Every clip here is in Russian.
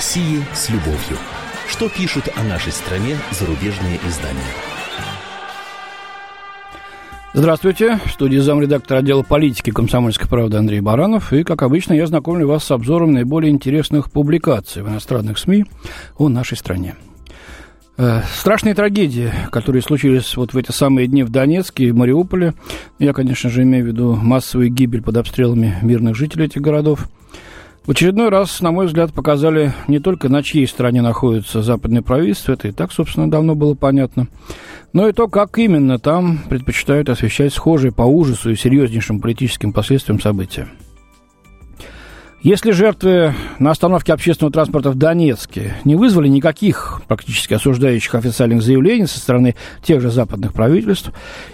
России с любовью. Что пишут о нашей стране зарубежные издания? Здравствуйте. В студии замредактора отдела политики комсомольской правды Андрей Баранов. И, как обычно, я знакомлю вас с обзором наиболее интересных публикаций в иностранных СМИ о нашей стране. Э, страшные трагедии, которые случились вот в эти самые дни в Донецке и Мариуполе. Я, конечно же, имею в виду массовую гибель под обстрелами мирных жителей этих городов. В очередной раз, на мой взгляд, показали не только на чьей стороне находится западное правительство, это и так, собственно, давно было понятно, но и то, как именно там предпочитают освещать схожие по ужасу и серьезнейшим политическим последствиям события. Если жертвы на остановке общественного транспорта в Донецке не вызвали никаких практически осуждающих официальных заявлений со стороны тех же западных правительств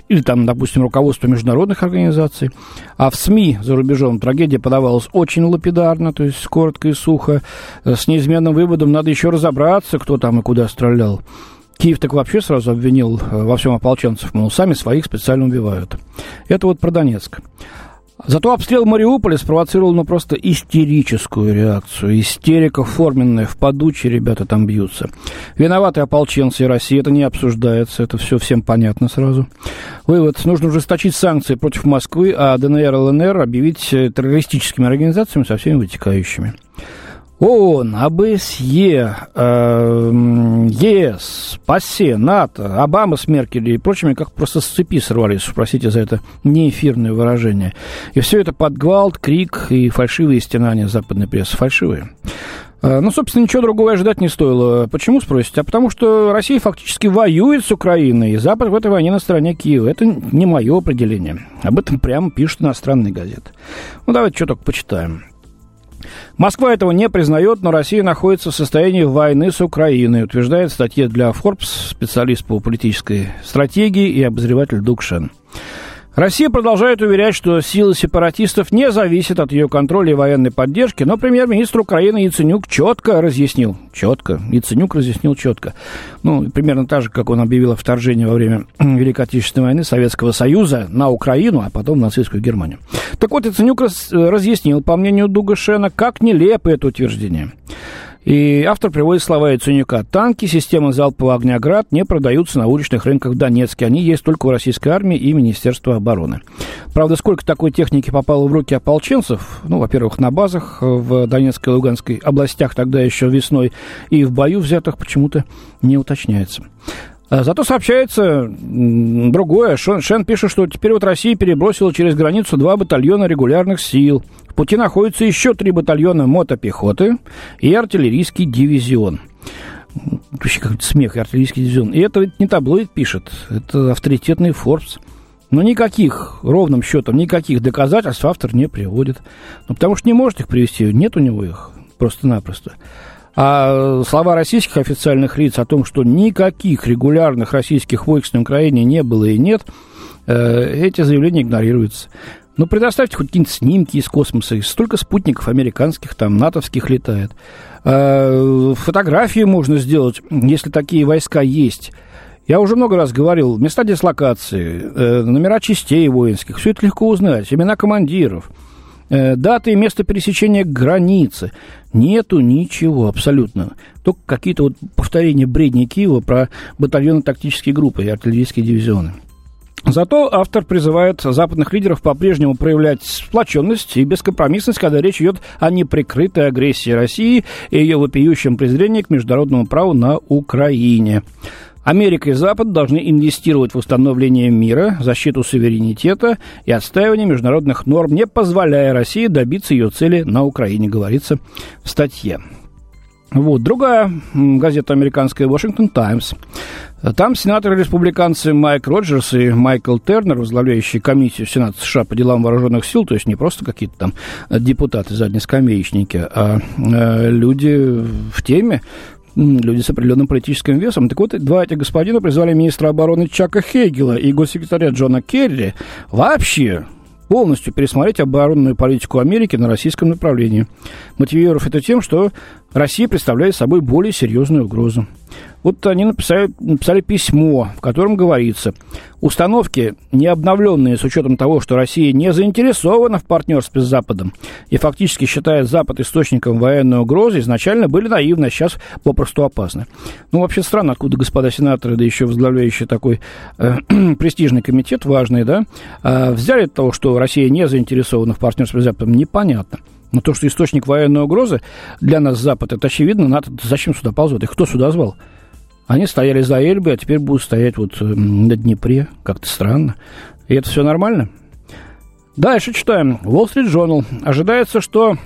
или там, допустим, руководства международных организаций, а в СМИ за рубежом трагедия подавалась очень лапидарно, то есть коротко и сухо, э, с неизменным выводом надо еще разобраться, кто там и куда стрелял. Киев так вообще сразу обвинил э, во всем ополченцев, мол, сами своих специально убивают. Это вот про Донецк. Зато обстрел Мариуполя спровоцировал ну просто истерическую реакцию. Истерика форменная, в подуче ребята там бьются. Виноваты ополченцы и Россия, это не обсуждается, это все всем понятно сразу. Вывод, нужно ужесточить санкции против Москвы, а ДНР и ЛНР объявить террористическими организациями со всеми вытекающими. ООН, АБСЕ, э, ЕС, ПАСЕ, НАТО, Обама с Меркель и прочими как просто с цепи сорвались, простите за это неэфирное выражение. И все это под гвалт, крик и фальшивые стенания западной прессы. Фальшивые. Э, ну, собственно, ничего другого ожидать не стоило. Почему, спросите? А потому что Россия фактически воюет с Украиной, и Запад в этой войне на стороне Киева. Это не мое определение. Об этом прямо пишут иностранные газеты. Ну, давайте что только почитаем. Москва этого не признает, но Россия находится в состоянии войны с Украиной, утверждает в статье для Forbes специалист по политической стратегии и обозреватель Дукшен. Россия продолжает уверять, что силы сепаратистов не зависят от ее контроля и военной поддержки, но премьер-министр Украины Яценюк четко разъяснил, четко, Яценюк разъяснил четко, ну, примерно так же, как он объявил о вторжении во время Великой Отечественной войны Советского Союза на Украину, а потом на нацистскую Германию. Так вот, Яценюк раз, разъяснил, по мнению Дугашена, как нелепо это утверждение. И автор приводит слова Яценюка. Танки системы залпового огня «Град» не продаются на уличных рынках в Донецке. Они есть только у российской армии и Министерства обороны. Правда, сколько такой техники попало в руки ополченцев, ну, во-первых, на базах в Донецкой и Луганской областях тогда еще весной, и в бою взятых почему-то не уточняется. А зато сообщается другое. Шен, Шен пишет, что теперь вот Россия перебросила через границу два батальона регулярных сил пути находятся еще три батальона мотопехоты и артиллерийский дивизион. Вообще как смех, артиллерийский дивизион. И это не таблоид пишет, это авторитетный Forbes. Но никаких, ровным счетом, никаких доказательств автор не приводит. Ну, потому что не может их привести, нет у него их просто-напросто. А слова российских официальных лиц о том, что никаких регулярных российских войск на Украине не было и нет, э, эти заявления игнорируются. Ну, предоставьте хоть какие-нибудь снимки из космоса. Столько спутников американских, там, натовских летает. А, фотографии можно сделать, если такие войска есть. Я уже много раз говорил, места дислокации, э, номера частей воинских, все это легко узнать, имена командиров, э, даты и место пересечения границы. Нету ничего абсолютно. Только какие-то вот повторения бредни Киева про батальоны тактические группы и артиллерийские дивизионы. Зато автор призывает западных лидеров по-прежнему проявлять сплоченность и бескомпромиссность, когда речь идет о неприкрытой агрессии России и ее вопиющем презрении к международному праву на Украине. Америка и Запад должны инвестировать в установление мира, защиту суверенитета и отстаивание международных норм, не позволяя России добиться ее цели на Украине, говорится в статье. Вот. Другая газета американская «Вашингтон Таймс». Там сенаторы-республиканцы Майк Роджерс и Майкл Тернер, возглавляющие комиссию Сената США по делам вооруженных сил, то есть не просто какие-то там депутаты, заднескамеечники, а э, люди в теме, люди с определенным политическим весом. Так вот, два этих господина призвали министра обороны Чака Хейгела и госсекретаря Джона Керри вообще полностью пересмотреть оборонную политику Америки на российском направлении, мотивировав это тем, что Россия представляет собой более серьезную угрозу. Вот они написали, написали письмо, в котором говорится, установки, не обновленные с учетом того, что Россия не заинтересована в партнерстве с Западом и фактически считает Запад источником военной угрозы, изначально были наивны, а сейчас попросту опасны. Ну, вообще странно, откуда господа сенаторы, да еще возглавляющие такой э, престижный комитет важный, да, э, взяли того, что Россия не заинтересована в партнерстве с Западом, непонятно. Но то, что источник военной угрозы для нас Запад, это очевидно, надо, зачем сюда ползут? Их кто сюда звал? Они стояли за Эльбой, а теперь будут стоять вот на Днепре. Как-то странно. И это все нормально? Дальше читаем. Wall Street Journal. Ожидается, что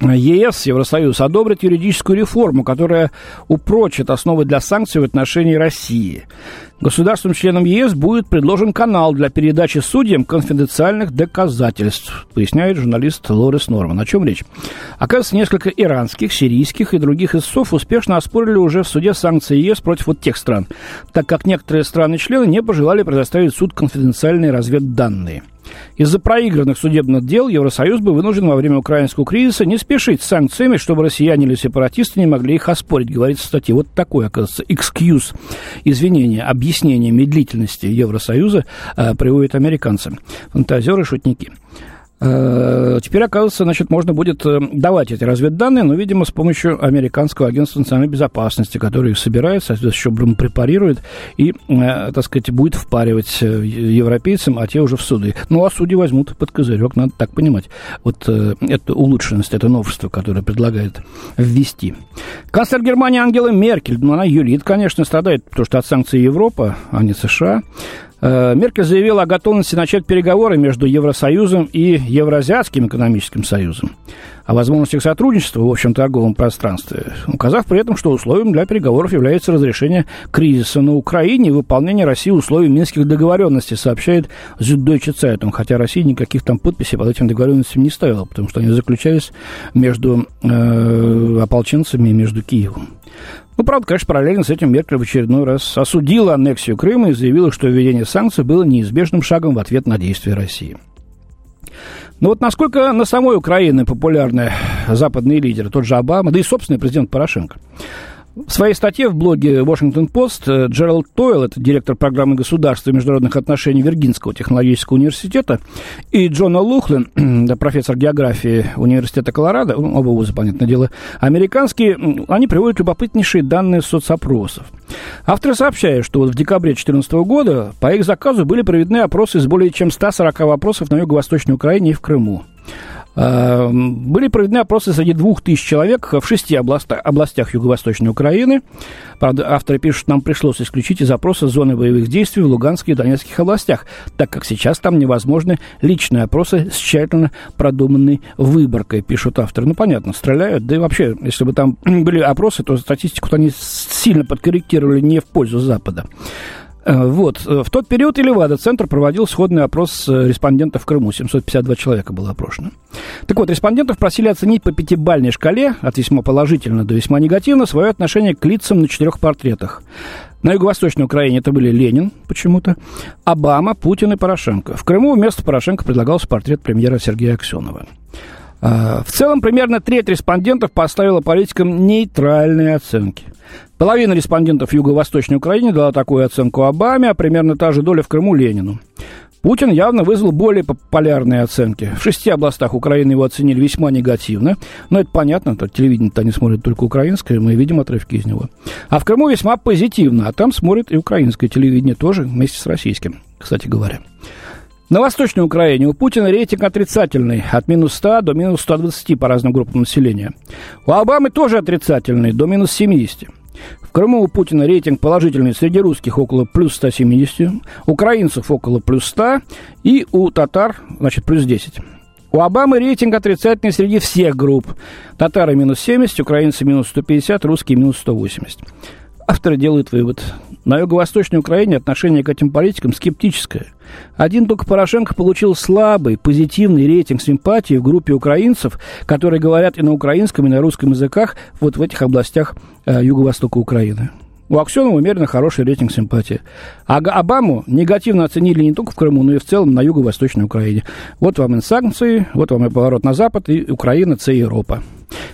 ЕС, Евросоюз, одобрит юридическую реформу, которая упрочит основы для санкций в отношении России. Государствам-членам ЕС будет предложен канал для передачи судьям конфиденциальных доказательств, поясняет журналист Лорис Норман. О чем речь? Оказывается, несколько иранских, сирийских и других истцов успешно оспорили уже в суде санкции ЕС против вот тех стран, так как некоторые страны-члены не пожелали предоставить суд конфиденциальные разведданные. Из-за проигранных судебных дел Евросоюз был вынужден во время украинского кризиса не спешить с санкциями, чтобы россияне или сепаратисты не могли их оспорить, говорится в статье. Вот такой, оказывается, excuse, извинение, объяснение медлительности Евросоюза э, приводит американцы. Фантазеры, шутники. Э, теперь, оказывается, значит, можно будет э, давать эти разведданные, но, видимо, с помощью американского агентства национальной безопасности, которое их собирает, соответственно, препарирует и, э, так сказать, будет впаривать европейцам, а те уже в суды. Ну, а судьи возьмут под козырек, надо так понимать. Вот это улучшенность, это новшество, которое предлагает ввести. Канцлер Германии Ангела Меркель, ну, она юлит, конечно, страдает, потому что от санкций Европа, а не США. Э, Меркель заявила о готовности начать переговоры между Евросоюзом и Евразиатским экономическим союзом о возможностях сотрудничества в общем торговом пространстве, указав при этом, что условием для переговоров является разрешение кризиса на Украине и выполнение России условий минских договоренностей, сообщает Süddeutsche Zeitung, хотя Россия никаких там подписей под этим договоренностям не ставила, потому что они заключались между э, ополченцами и между Киевом. Ну, правда, конечно, параллельно с этим Меркель в очередной раз осудила аннексию Крыма и заявила, что введение санкций было неизбежным шагом в ответ на действия России. Но вот насколько на самой Украине популярны западные лидеры, тот же Обама, да и собственный президент Порошенко – в своей статье в блоге Washington Post э, Джеральд Тойл, это директор программы государства и международных отношений Виргинского технологического университета, и Джона Лухлин, профессор географии Университета Колорадо, ну, оба вуза, понятное дело, американские, они приводят любопытнейшие данные соцопросов. Авторы сообщают, что вот в декабре 2014 года по их заказу были проведены опросы из более чем 140 вопросов на юго-восточной Украине и в Крыму. Эм, были проведены опросы среди двух тысяч человек в шести областях, областях Юго-Восточной Украины. Правда, авторы пишут, нам пришлось исключить из опроса зоны боевых действий в Луганской и Донецких областях, так как сейчас там невозможны личные опросы с тщательно продуманной выборкой, пишут авторы. Ну, понятно, стреляют, да и вообще, если бы там были опросы, то статистику-то они сильно подкорректировали не в пользу Запада. Э, вот. Э, в тот период и Левада-центр проводил сходный опрос э, респондентов в Крыму. 752 человека было опрошено. Так вот, респондентов просили оценить по пятибальной шкале, от весьма положительно до весьма негативно, свое отношение к лицам на четырех портретах. На Юго-Восточной Украине это были Ленин почему-то, Обама, Путин и Порошенко. В Крыму вместо Порошенко предлагался портрет премьера Сергея Аксенова. В целом, примерно треть респондентов поставила политикам нейтральные оценки. Половина респондентов Юго-Восточной Украине дала такую оценку Обаме, а примерно та же доля в Крыму Ленину. Путин явно вызвал более популярные оценки. В шести областях Украины его оценили весьма негативно. Но это понятно, то телевидение-то они смотрят только украинское, мы видим отрывки из него. А в Крыму весьма позитивно, а там смотрит и украинское телевидение тоже вместе с российским, кстати говоря. На Восточной Украине у Путина рейтинг отрицательный, от минус 100 до минус 120 по разным группам населения. У Обамы тоже отрицательный, до минус 70. В Крыму у Путина рейтинг положительный среди русских около плюс 170, украинцев около плюс 100 и у татар, значит, плюс 10. У Обамы рейтинг отрицательный среди всех групп. Татары минус 70, украинцы минус 150, русские минус 180. Авторы делают вывод. На юго-восточной Украине отношение к этим политикам скептическое. Один только Порошенко получил слабый, позитивный рейтинг симпатии в группе украинцев, которые говорят и на украинском, и на русском языках вот в этих областях э, юго-востока Украины. У Аксенова умеренно хороший рейтинг симпатии. А Обаму негативно оценили не только в Крыму, но и в целом на юго-восточной Украине. Вот вам и санкции, вот вам и поворот на Запад, и Украина, це Европа.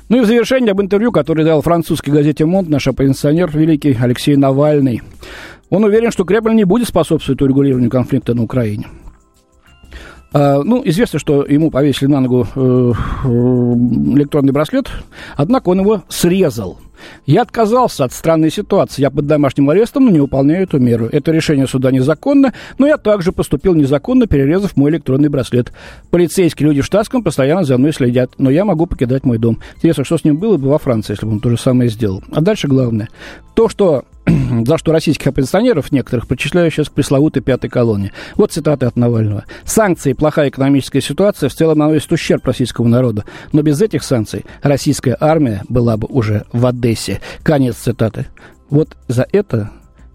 Ну и в завершение об интервью, которое дал французской газете «Монт» наш оппозиционер великий Алексей Навальный. Он уверен, что Кремль не будет способствовать урегулированию конфликта на Украине. А, ну, известно, что ему повесили на ногу э, э, электронный браслет, однако он его срезал. Я отказался от странной ситуации. Я под домашним арестом, но не выполняю эту меру. Это решение суда незаконно, но я также поступил незаконно, перерезав мой электронный браслет. Полицейские люди в штатском постоянно за мной следят, но я могу покидать мой дом. Интересно, что с ним было бы во Франции, если бы он то же самое сделал. А дальше главное. То, что за что российских оппозиционеров некоторых причисляют сейчас к пресловутой пятой колонии. Вот цитаты от Навального. «Санкции и плохая экономическая ситуация в целом наносят ущерб российскому народу, но без этих санкций российская армия была бы уже в Одессе». Конец цитаты. Вот за это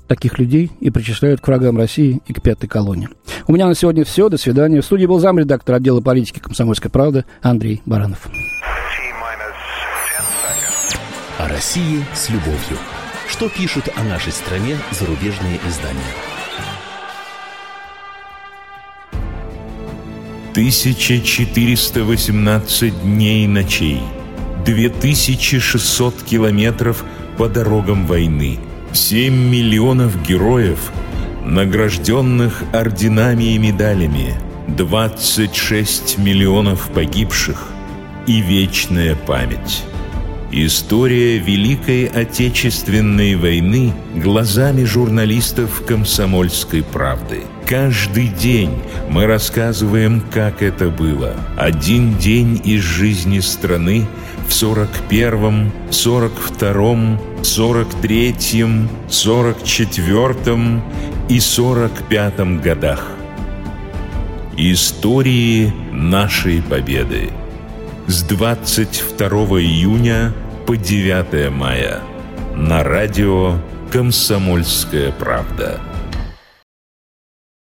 таких людей и причисляют к врагам России и к пятой колонии. У меня на сегодня все. До свидания. В студии был замредактор отдела политики «Комсомольской правды» Андрей Баранов. О России с любовью. Что пишут о нашей стране зарубежные издания? Тысяча четыреста восемнадцать дней и ночей, две тысячи шестьсот километров по дорогам войны, семь миллионов героев, награжденных орденами и медалями, двадцать шесть миллионов погибших и вечная память. История Великой Отечественной войны глазами журналистов «Комсомольской правды». Каждый день мы рассказываем, как это было. Один день из жизни страны в 41-м, 42-м, 43-м, 44-м и 45-м годах. Истории нашей победы – с 22 июня по 9 мая на радио «Комсомольская правда».